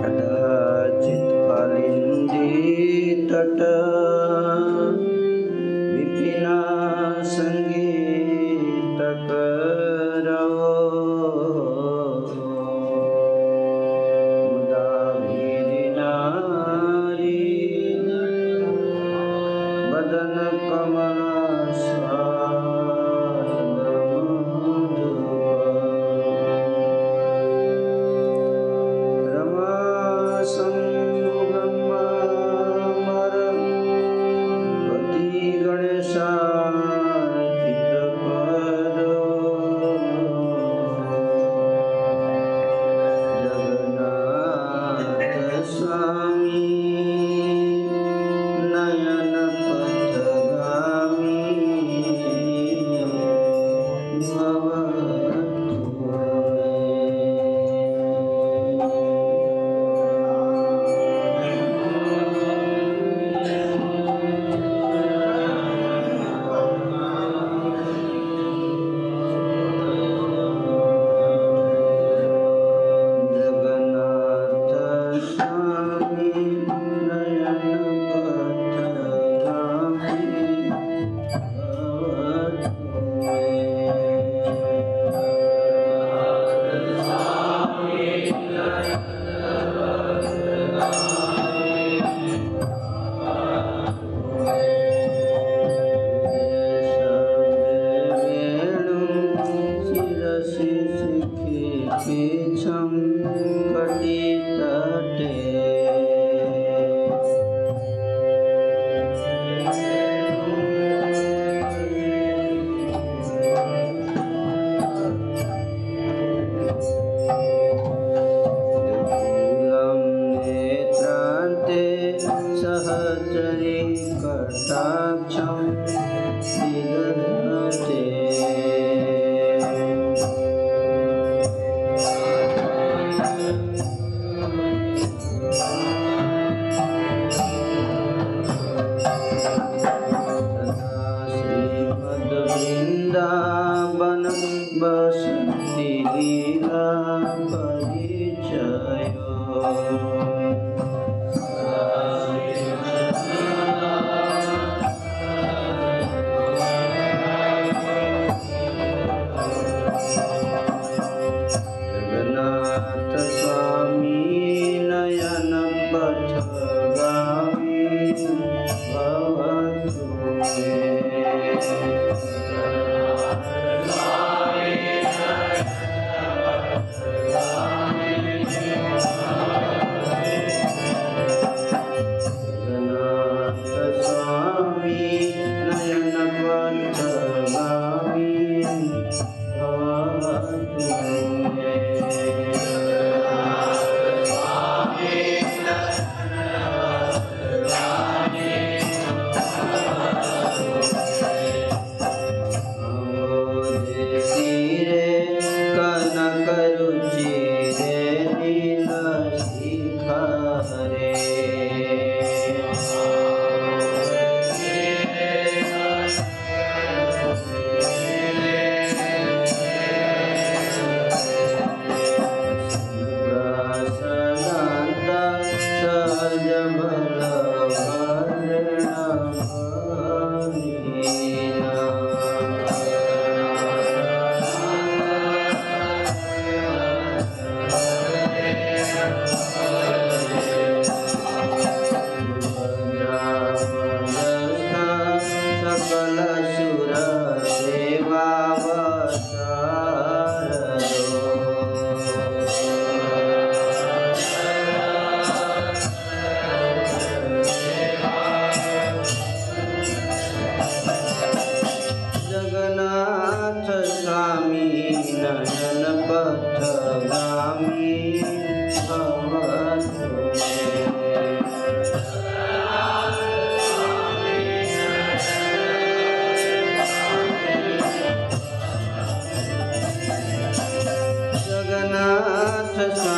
कदाचित् कालिन्दीतट विपिना Santa.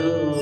Jesus.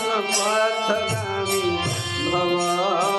समर्थनामि भवा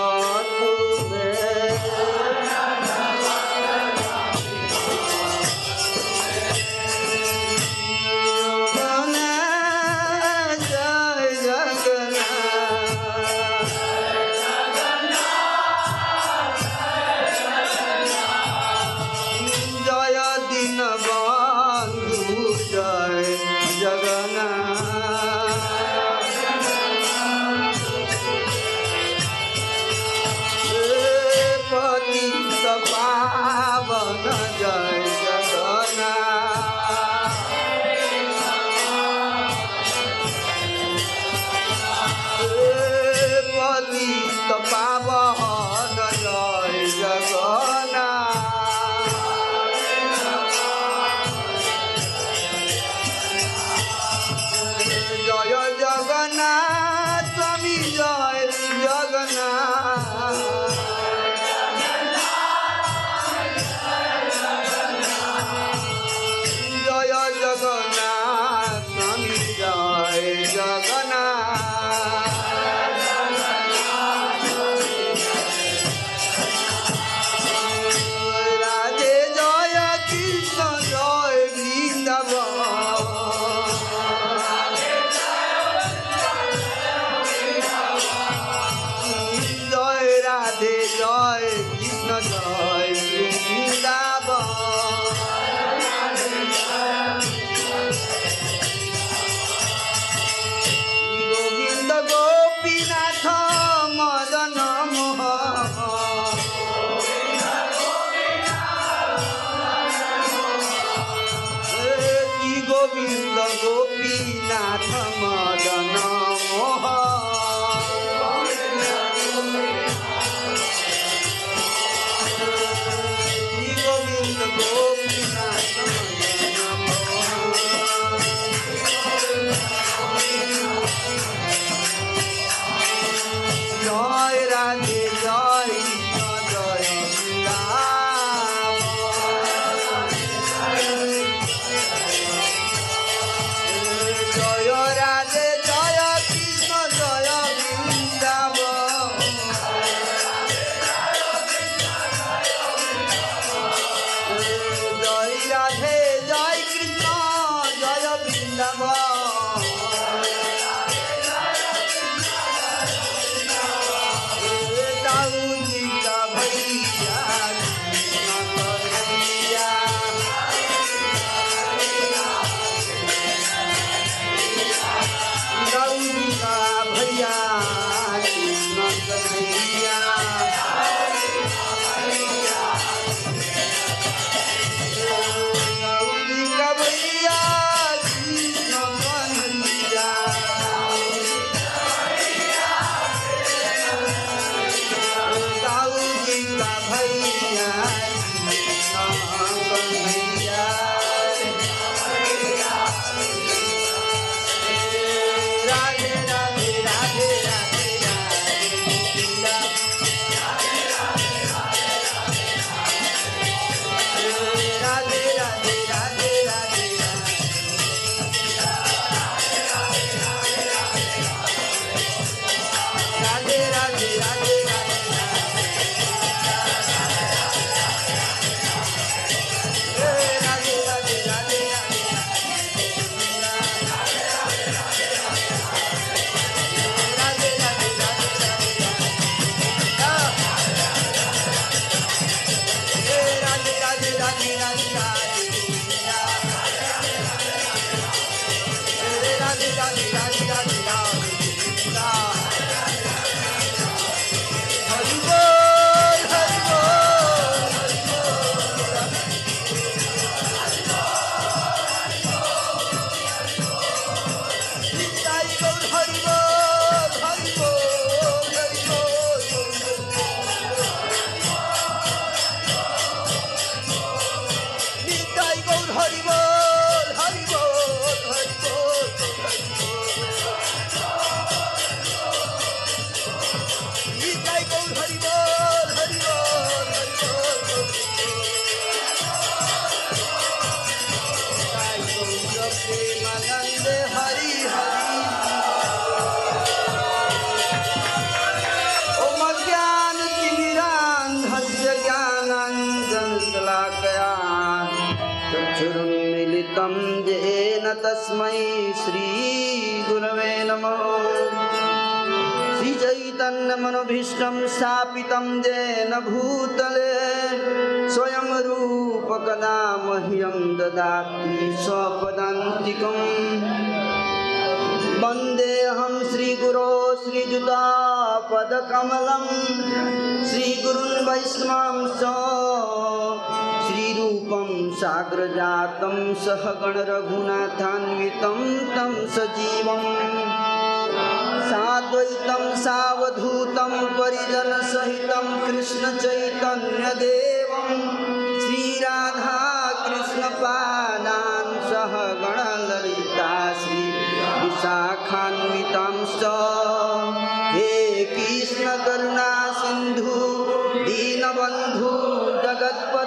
मन्दमनुभीष्टं शापितं येन भूतले। स्वयं रूपकदा मह्यं ददाति स्वपदान्तिकं वन्देऽहं श्रीगुरो श्रीयुतापदकमलं श्रीगुरुन् वैष्णवांश श्रीरूपं साग्रजातं सह गणरघुनाथान्वितं तम सजीवम्। साद्वैतं सावधूतं परिजनसहितं कृष्णचैतन्यदेवं श्रीराधा कृष्णपादान् सह गणलिता श्रीविशाखान्वितं स हे कृष्णकरुणा सिन्धु दीनबन्धु जगत्पत्